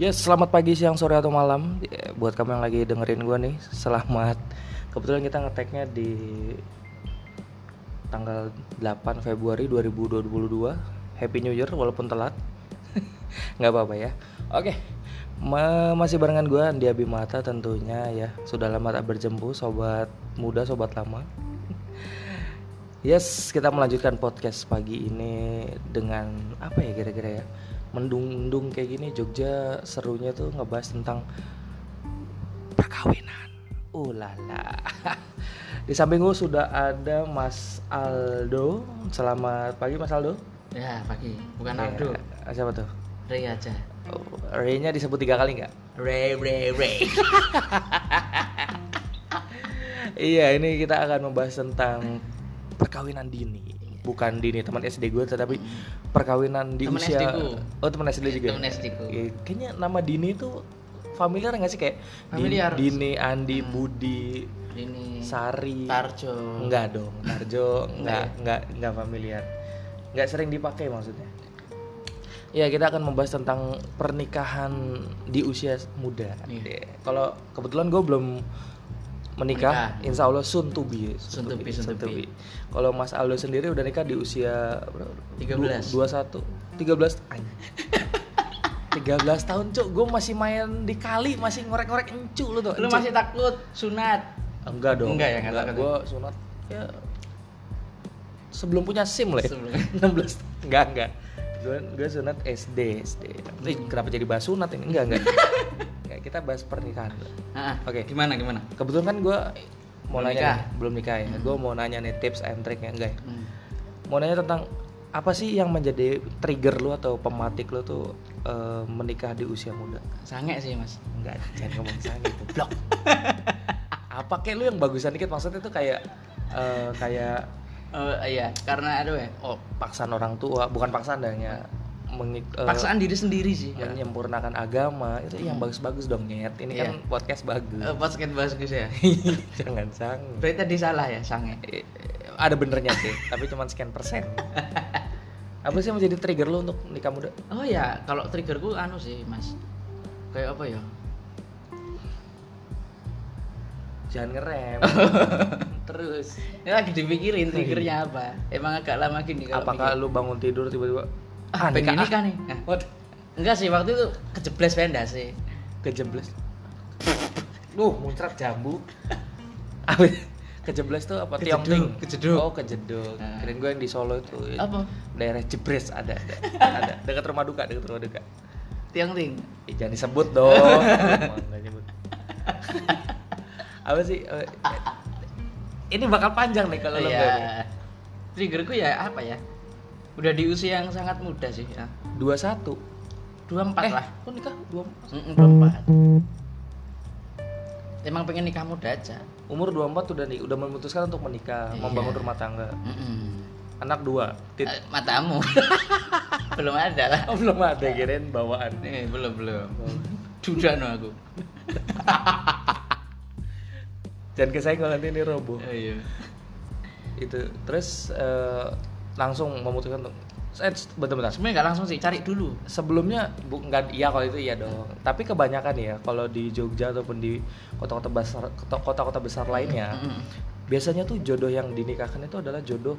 Yes, selamat pagi, siang, sore atau malam Ya, buat kamu yang lagi dengerin gua nih. Selamat. Kebetulan kita ngeteknya di tanggal 8 Februari 2022. Happy New Year walaupun telat. nggak apa-apa ya. Oke. Ma- masih barengan gua Andi Abimata tentunya ya. Sudah lama tak berjempu sobat muda, sobat lama. Yes, kita melanjutkan podcast pagi ini dengan apa ya kira-kira ya? Mendung-mendung kayak gini Jogja serunya tuh ngebahas tentang perkawinan. Ulala. Di samping gue sudah ada Mas Aldo. Selamat pagi Mas Aldo. Ya pagi, bukan Ya, Aldo, siapa tuh? Ray aja. Oh, Ray-nya disebut tiga kali nggak? Ray, Ray, Ray. Iya, ini kita akan membahas tentang perkawinan dini. Bukan dini teman SD gue, tetapi perkawinan di Teman usia. SD ku. Oh, teman SD juga. Teman SD ku. Iya, Kayaknya nama Dini itu familiar nggak sih kayak Familiar. Dini, Andi, Budi, Ini Sari. Tarjo. Enggak dong, Tarjo enggak Enggak enggak enggak familiar. Enggak sering dipakai maksudnya. Ya, kita akan membahas tentang pernikahan di usia muda. Iya. Deh. Kalau kebetulan gue belum menikah, Menikah. insya Allah soon to be. Soon to be, soon to be. Kalau Mas Aldo sendiri udah nikah di usia berapa? 13. Du- 21. 13 anjing. 13 tahun cuk, gue masih main di kali, masih ngorek-ngorek encu lu tuh. Lu masih takut sunat? Enggak dong. Enggak ya, enggak ya? Gue sunat ya sebelum punya SIM lah ya. Sebelum. 16. Enggak, enggak. Gue gue sunat SD, SD. Ih, kenapa jadi bahas sunat ini? Enggak, enggak. enggak, kita bahas pernikahan. Ah, Oke. Gimana gimana? Kebetulan kan gue mau Belum nanya nikah. nih, belum nikah ya. Gue mau nanya nih tips and enggak ya? Hmm. Mau nanya tentang apa sih yang menjadi trigger lu atau pematik lu tuh eh, menikah di usia muda? Sange sih mas. Enggak, jangan ngomong sange goblok. Apa kayak lu yang bagusan dikit maksudnya tuh kayak eh, kayak Oh iya, karena aduh ya. oh paksaan orang tua, bukan paksaan adanya mengik eh, Paksaan diri sendiri sih. Ya. menyempurnakan agama itu yang bagus-bagus dong nyet. Ini kan Iya. podcast bagus. Eh, Podcast bagus ya. Jangan sange. Berarti tadi salah ya sange. Eh, Ada benernya sih, tapi cuma sekian persen. Apa sih yang menjadi trigger lu untuk nikah muda? Oh ya, kalau triggerku anu sih mas. Kayak apa ya? Jangan ngerem. Terus. Ini lagi dipikirin triggernya apa. Emang agak lama gini kalau Apakah lu bangun tidur tiba-tiba ah, pengen nikah nih? Nah, Waduh, Enggak sih, waktu itu kejebles pendas sih. kejebles. Duh, muncrat jambu. Apa? kejebles tuh apa? Kejeduk, Tiongting. kejeduk. Oh, kejeduk. Nah. Kirain gue yang di Solo itu. Apa? Daerah Jebres ada, ada. ada. Dekat rumah duka, dekat rumah duka. Tiang ting. Eh, jangan disebut dong. Nyebut. apa sih? eh, ini bakal panjang nih kalau lo ya. Triggerku ya apa ya? Udah di usia yang sangat muda sih ya. 21. 24 eh, lah. kok nikah? 2 Mm, 24. Emang pengen nikah muda aja. Umur 24 udah nih, udah memutuskan untuk menikah, Iya. membangun rumah tangga. Mm-mm. Anak dua. Tit. Eh, Matamu. belum ada lah. Oh, belum ada kirain bawaan. Eh, belum belum. Duda no aku. Jangan kesenggol nanti ini roboh. iya. Itu terus eh, langsung memutuskan untuk eh, bentar-bentar. Sebenarnya nggak langsung sih, cari dulu. Sebelumnya bu, nggak iya kalau itu iya dong. Tapi kebanyakan ya kalau di Jogja ataupun di kota-kota besar kota-kota besar lainnya, Mm-mm. biasanya tuh jodoh yang dinikahkan itu adalah jodoh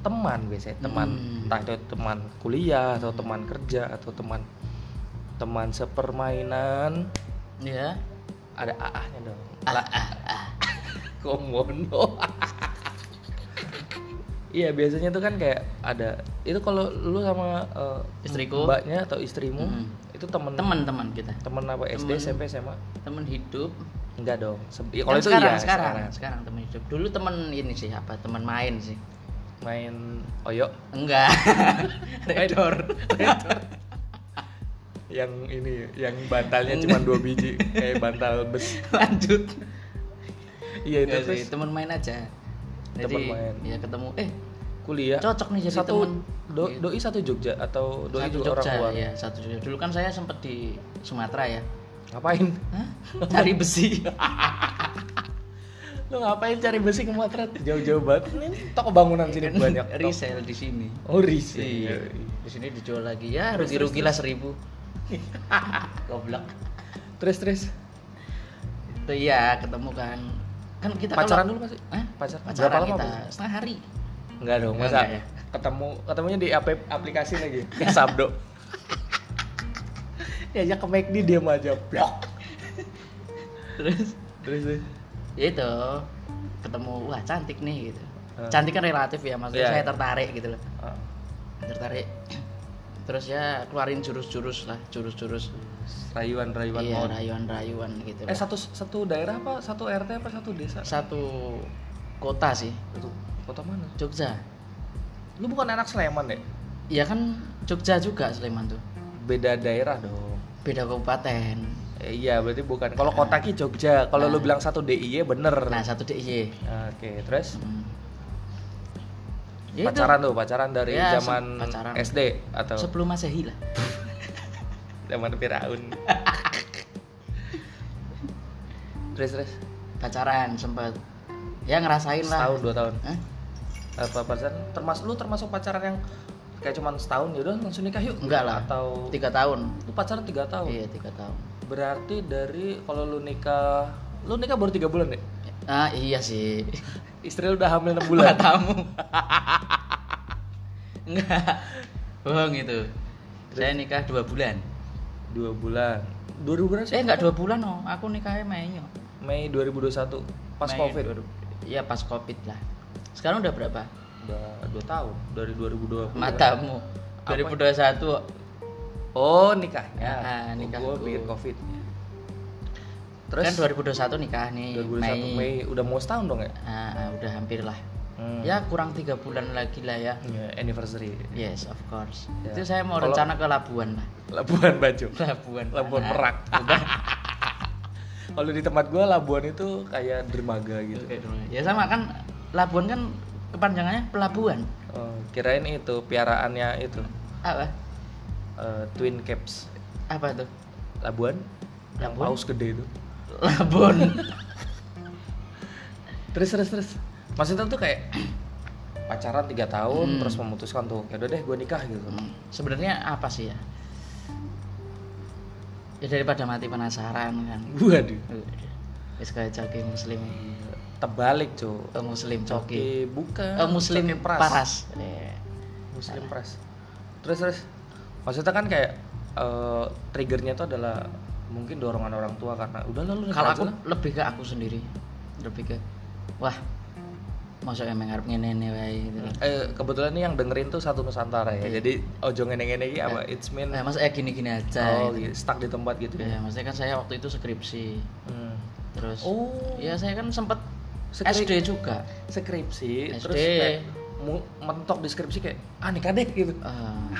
teman biasanya teman Hmm. entah itu teman kuliah atau teman kerja atau teman teman sepermainan Ya. ada AA-nya dong Ah, lah komodo iya biasanya tuh kan kayak ada itu kalau lu sama eh, Istriku. mbaknya atau istrimu Mm. itu temen Teman-teman kita. temen apa SD Temen. SMP SMA Teman hidup. enggak dong ya, kalau itu sekarang, iya sekarang, sekarang, teman hidup. Dulu teman ini sih apa? Teman main sih. main oyo Enggak. Redor. yang ini yang bantalnya cuma dua biji kayak bantal bes Lanjut. iya itu sih, teman main aja. Jadi main. ya ketemu eh kuliah cocok nih jadi satu temen. do, Gitu. doi satu Jogja atau doi satu juga orang Jogja luar ya, satu Jogja. Dulu kan saya sempat di Sumatera ya. ngapain Hah? Cari besi. lu ngapain cari besi ke Motret jauh-jauh banget ini toko bangunan sini banyak resell di sini. oh resell Iya. Di sini dijual lagi ya rugi-rugi lah seribu. goblok terus terus itu iya ketemu kan kan kita pacaran kalau- dulu masih Hah? pacar pacaran. Berapa lama kita Bang? setengah hari. Enggak dong masa enggak ya? ketemu ketemunya di ap aplikasi lagi. Kayak sabdo. Ya aja ke McD dia aja blok. Terus? Terus ya itu ketemu wah cantik nih gitu. Ah. cantik kan relatif ya maksudnya Iya, saya tertarik gitu loh. Ah, tertarik terus ya keluarin jurus-jurus lah jurus-jurus. Rayuan rayuan iya mau rayuan-rayuan gitu eh lah. satu satu daerah apa? Satu RT apa satu desa? Satu kota sih. Satu kota mana? Jogja. Lu bukan anak Sleman deh Iya kan Jogja juga Sleman tuh. Beda daerah dong. Beda kabupaten. Eh, iya berarti bukan. Kalau kota ki Jogja. Kalau lu Nah. bilang satu DIY bener. Nah satu DIY oke terus? Hmm. Ya itu, pacaran tuh pacaran dari Ya, zaman pacaran. SD atau sebelum masehi lah. Zaman Firaun. Terus terus? Pacaran sempat ya ngerasain lah. Setahun dua tahun. Hah? apa pacaran? Termasuk lu termasuk pacaran yang kayak cuman setahun ya udah langsung nikah yuk? Enggak lah. Atau tiga tahun. Lu pacaran tiga tahun? Iya tiga tahun. Berarti dari kalau lu nikah lu nikah baru tiga bulan deh? Ah iya sih istri lu udah hamil enam bulan. Tamu. Enggak. Bohong itu. Saya nikah dua bulan. Dua bulan. Dua ribu berapa sih? Eh enggak dua bulan oh aku nikahnya Mei yo. Mei 2021 pas Mei. Covid 2000. iya pas covid lah. Sekarang udah berapa? Udah dua tahun dari 2020 matamu. Apa? 2021 oh nikahnya. Ah, nikahku. gue bikin covid terus? Kan 2021 nikah nih 2021 Mei. Mei, udah mau setahun dong ya? Ah, ah, udah hampir lah. Hmm. ya kurang tiga bulan lagi lah ya. Ya, anniversary. Yes of course. Ya. itu saya mau Kalau- rencana ke Labuan lah Labuan Bajo. Labuan. Labuan Ah, Merak. kalau di tempat gue Labuan itu kayak dermaga gitu. Dulu. ya sama kan Labuan kan kepanjangannya pelabuhan. Oh, kirain itu piaraannya itu. Apa? Eh, Twin Caps. Apa tuh? Labuan? Yang Labuan? paus gede itu Labuan terus terus terus. Maksudnya tuh kayak pacaran tiga tahun Hmm. terus memutuskan tuh ya udah deh gue nikah gitu. Hmm, sebenarnya apa sih ya? Ya daripada mati penasaran kan. Waduh. Wis kayak coki muslim. Terbalik cuy oh, muslim coki Coki bukan oh, muslim Coki pras. paras. Iya. muslim pras. Terus terus. Maksudnya kan kayak eh, triggernya itu adalah mungkin dorongan orang tua karena udah lalu kalau aku lebih ke aku sendiri. Lebih ke wah masa emang ngarep ngene ngene wae gitu eh, kebetulan nih yang dengerin tuh satu nusantara ya. Iya. jadi ojo ngene ngene iki apa it's mean nah, masa ya gini gini aja. Oh gitu. stuck di tempat gitu ya? Ya maksudnya kan saya waktu itu skripsi. Hmm. terus oh. ya saya kan sempet Skrip- SD juga. Skripsi SD. terus kayak mentok di skripsi kayak ah nikah deh gitu. Ah,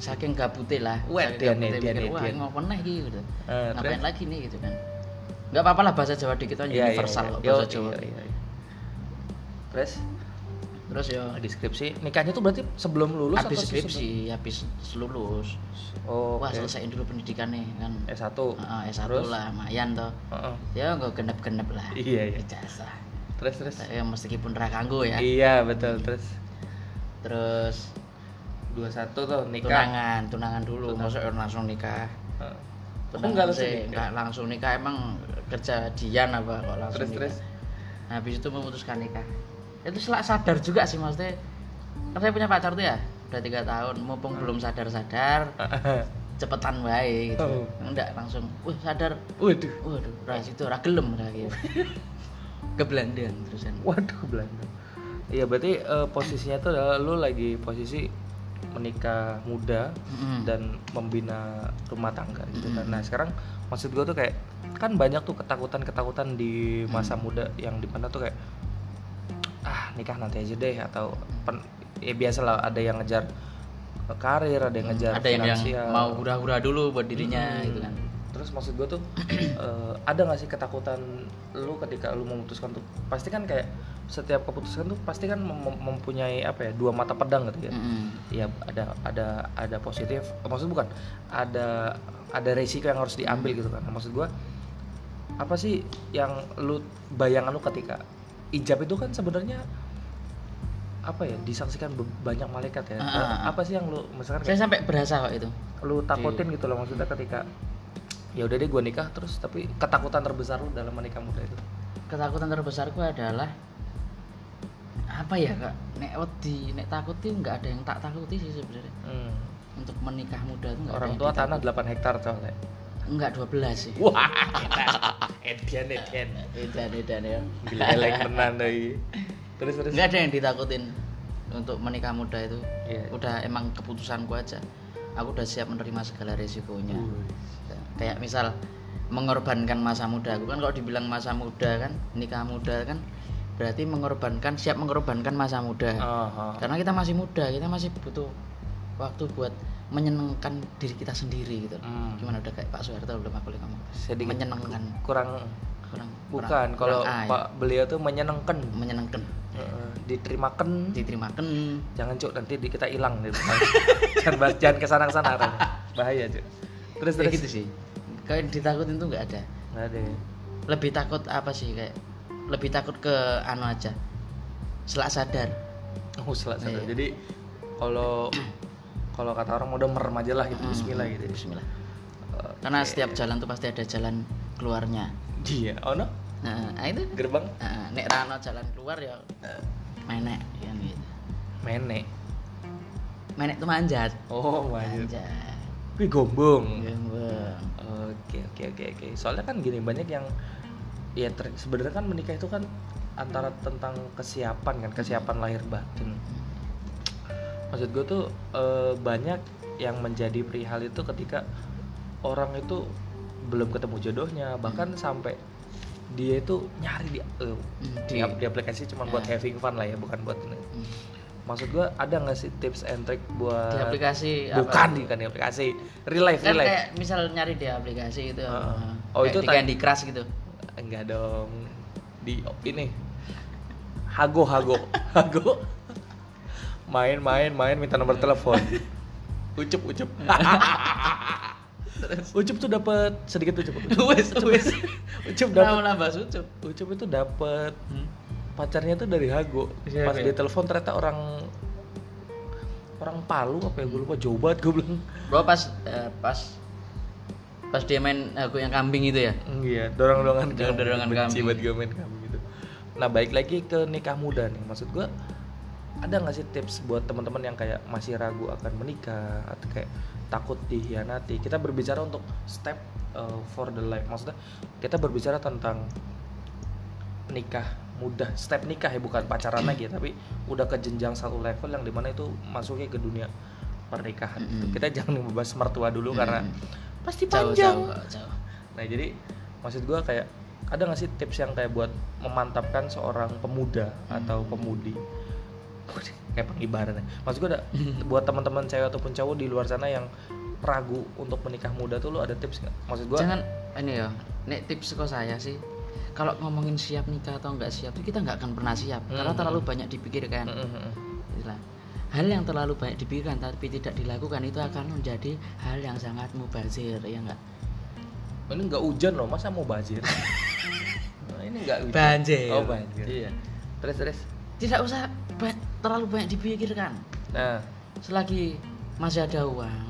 saking gabute lah. Mikir, Dian, wah. Dian. ngapa nih gitu. Eh, ngapain terus? lagi nih gitu kan? Nggak apa-apa lah bahasa Jawa dikit aja Iya, iya, universal iya. kok Yo, bahasa Jawa. iya, iya, iya. terus? Terus ya di skripsi nikahnya tuh berarti sebelum lulus habis atau skripsi habis lulus. Oh wah oke. selesaiin dulu pendidikannya kan. S1 Ah, S1 Terus? lah lumayan toh. Heeh. ya nggak genep-genep lah. Iya, iya. ijazah terus terus? Ya meskipun ra kanggo ya. Iya betul. Terus? Terus 21 tuh nikah tunangan tunangan dulu masa langsung nikah Heeh. Oh, Tunangan enggak langsung sih, nikah? enggak langsung nikah emang kerja Dian apa kok langsung Terus, nikah. terus? Nah, habis itu memutuskan nikah. Itu setelah sadar juga sih maksudnya. Kan saya punya pacar tuh ya, udah tiga tahun, mumpung belum sadar-sadar, cepetan wae gitu. Oh. Enggak langsung, wah sadar, waduh waduh, ra situ ra gelem ra gitu. Kebelandan terusan. waduh Belanda iya berarti eh, posisinya tuh adalah lu lagi posisi menikah muda Mm-mm. dan membina rumah tangga gitu kan. Mm. Nah sekarang maksud gue tuh kayak kan banyak tuh ketakutan-ketakutan di masa Mm. muda yang di mana tuh kayak ah nikah nanti aja deh atau pen, ya biasalah ada yang ngejar karir, ada yang ngejar ada yang, yang finansial. mau hura-hura dulu buat dirinya Hmm. gitu kan. Terus maksud gue tuh eh, ada gak sih ketakutan lu ketika lu memutuskan tuh pasti kan kayak setiap keputusan tuh pasti kan mem- mem- mempunyai apa ya dua mata pedang gitu ya. Mm-mm. Iya ada ada ada positif, maksud bukan ada ada resiko yang harus diambil gitu kan. Maksud gua apa sih yang lu bayangan lu ketika ijab itu kan sebenarnya apa ya disaksikan banyak malaikat ya ah, ah. apa sih yang lu misalkan saya kayak sampai berasa kok itu lu takutin gitu loh maksudnya ketika ya udah deh gue nikah terus tapi ketakutan terbesar lu dalam menikah muda itu ketakutan terbesarku adalah apa ya kak nek wedi nek takuti nggak ada yang tak takuti sih sebenarnya. Hmm. untuk menikah muda tuh orang tua tanah ditakuti. 8 hektar soalnya enggak 12 sih. Wah edian edian. Edan edan ya. Gila elek menan doi terus terus. Nggak ada yang ditakutin untuk menikah muda itu. Iya. udah emang keputusanku aja. Aku udah siap menerima segala resikonya. Wih. kayak misal mengorbankan masa muda. Aku kan kalau dibilang masa muda kan nikah muda kan berarti mengorbankan siap mengorbankan masa muda. Aha. karena kita masih muda kita masih butuh waktu buat menyenangkan diri kita sendiri gitu. Hmm. gimana udah kayak Pak Soeharto belum aku ngomong? Sedikit menyenangkan. kurang kurang bukan. kurang- kalau kurang ya. Pak beliau tuh menyenangkan. Menyenangkan. Diterimakan diterimakan jangan cuk nanti di kita hilang jangan bahas jangan ke sana ke sana bahaya cuk. Terus kayak terus. gitu sih. Kayak ditakutin tuh nggak ada. Nggak ada ya? lebih takut apa sih kayak lebih takut ke anu aja. Selak sadar. Oh salah salah. Iya. jadi kalau kalau kata orang udah merem aja lah gitu Hmm, Bismillah gitu. ya. Bismillah. Oke. karena setiap jalan tuh pasti ada jalan keluarnya. Iya oh no? Nah, nah itu. Gerbang? Nah, nek rano jalan keluar ya menek kan gitu. Menek? Menek tuh manjat. Oh manjat. Manjat. Wih gombong. Gembeng. Oke oke oke oke. Soalnya kan gini banyak yang ya ter- sebenarnya kan menikah itu kan antara tentang kesiapan kan kesiapan lahir batin. Maksud gue tuh eh, banyak yang menjadi perihal itu ketika orang itu belum ketemu jodohnya bahkan sampai dia itu nyari di eh, Hmm, di, di- aplikasi cuma buat Ya. having fun lah ya bukan buat ini. Hmm. Maksud gue ada nggak sih tips and trick buat di aplikasi bukan di kan di aplikasi. Real life kan real life. kayak misal nyari di aplikasi gitu. Uh, Oh, kayak itu di Candy Crush gitu enggak dong. Di ini. Hago hago. Hago? Main main main minta nomor telepon. Ucup ucup. Ucup tuh dapat sedikit ucup. Wes wes. Ucup dapat nambah sucup ucup itu dapat Hmm. pacarnya tuh dari hago. Siapa pas ya? dia telepon ternyata orang orang Palu apa ya gue lupa jauh banget gue bilang. Bro pas eh, pas pas dia main aku yang kambing itu ya Iya, dorong-dorongan Dorong-dorongan Benci kambing. buat gue main kambing gitu. Nah, balik lagi ke nikah muda nih. Maksud gue ada nggak sih tips buat teman-teman yang kayak masih ragu akan menikah atau kayak takut dihianati? Kita berbicara untuk step uh, for the life. Maksudnya kita berbicara tentang nikah muda, step nikah ya bukan pacaran lagi, tapi udah ke jenjang satu level yang di mana itu masuknya ke dunia pernikahan. Mm-mm. Kita jangan membahas mertua dulu karena Mm-mm. Pasti jauh panjang. jauh kok, jauh Nah jadi maksud gue kayak ada nggak sih tips yang kayak buat memantapkan seorang pemuda atau pemudi kayak pengibarannya. Maksud gue ada buat teman-teman cewek ataupun cowok di luar sana yang ragu untuk menikah muda tuh lo ada tips nggak? Maksud gue jangan ini ya nek tips kok saya sih kalau ngomongin siap nikah atau nggak siap itu kita nggak akan pernah siap karena Hmm. terlalu banyak dipikirkan Itulah. Hal yang terlalu banyak dipikirkan tapi tidak dilakukan itu akan menjadi hal yang sangat mubazir ya enggak ini nggak hujan loh masa mau banjir? Nah, ini nggak hujan. banjir Oh banjir. iya Terus terus. tidak usah ba- terlalu banyak dipikirkan Nah selagi masih ada uang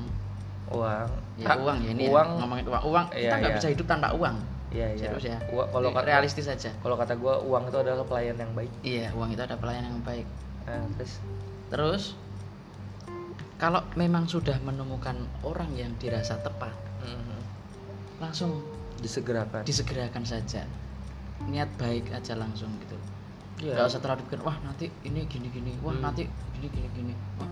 uang. ya uang ya ini uang. ya, ngomongin uang uang Iya, kita nggak iya. bisa hidup tanpa uang Iya iya. serius ya Uang- Kalau Ini kata realistis aja kalau kata gue uang itu adalah pelayan yang baik. iya uang itu ada pelayanan yang baik Nah, terus. Terus kalau memang sudah menemukan orang yang dirasa tepat, Mhm. langsung Disegerakan. disegerakan saja. Niat baik aja langsung gitu. Iya. Nggak usah terlalu pikir, wah nanti ini gini gini, wah Hmm. nanti gini gini gini, wah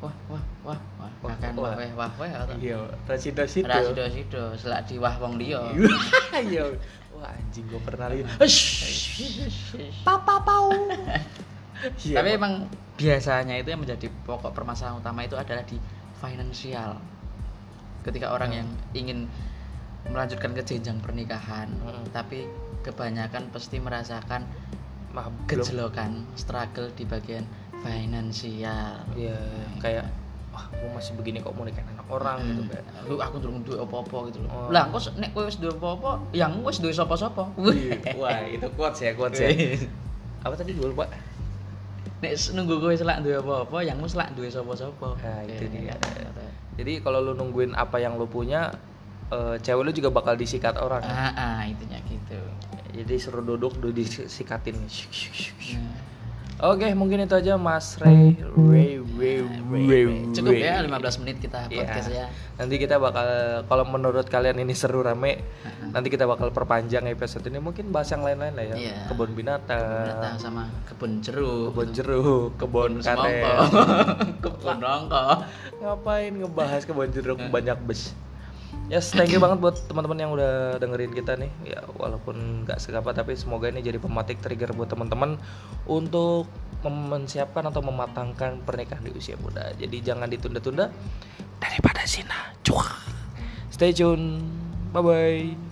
wah wah wah wah, Wah, bahkan wah. wah wah wah wah Iya, Rasido sido. rasido sido, selak di wah wong liya. Iya. Wah anjing gue pernah lihat. Papa pau. Iya, Tapi Pak. emang biasanya itu yang menjadi pokok permasalahan utama itu adalah di finansial. Ketika orang Hmm. yang ingin melanjutkan ke jenjang pernikahan, Hmm. tapi kebanyakan pasti merasakan mah belum. gejolokan, struggle di bagian finansial. Iya, kayak wah gue masih begini kok mau nikahin anak orang gitu Hmm. kayak. Lu aku durung duwe apa-apa gitu loh. Oh. Lah, engko nek kowe wis duwe apa-apa, yang wis duwe sapa-sapa. Wih, Wah itu quotes ya quotes ya. Apa tadi gue lupa? Nek nunggu kowe selak duwe apa-apa yang mus selak duwe sapa-sapa Nah, itu Oke, dia. kan. Jadi kalau lu nungguin apa yang lu punya, eh, cewek lu juga bakal disikat orang. ah, ah intinya gitu Jadi suruh duduk, du disikatin. Nah, Oke, mungkin itu aja Mas Ray. Ray, Ray, Ray, cukup Ray. ya 15 menit kita Iya. podcast ya Nanti kita bakal kalau menurut kalian ini seru rame, Heeh. nanti kita bakal perpanjang episode ini mungkin bahas yang lain-lain lah ya. Iya. Kebun binatang, datang sama kebun jeruk kebun jeruk, kebun karet. kebun nongko Ngapain ngebahas kebun jeruk banyak bes. Yes, thank you banget buat teman-teman yang udah dengerin kita nih. Ya, walaupun nggak segapa tapi semoga ini jadi pematik trigger buat teman-teman untuk mem- menyiapkan atau mematangkan pernikahan di usia muda. Jadi jangan ditunda-tunda daripada zina. Cuak. Stay tune. Bye bye.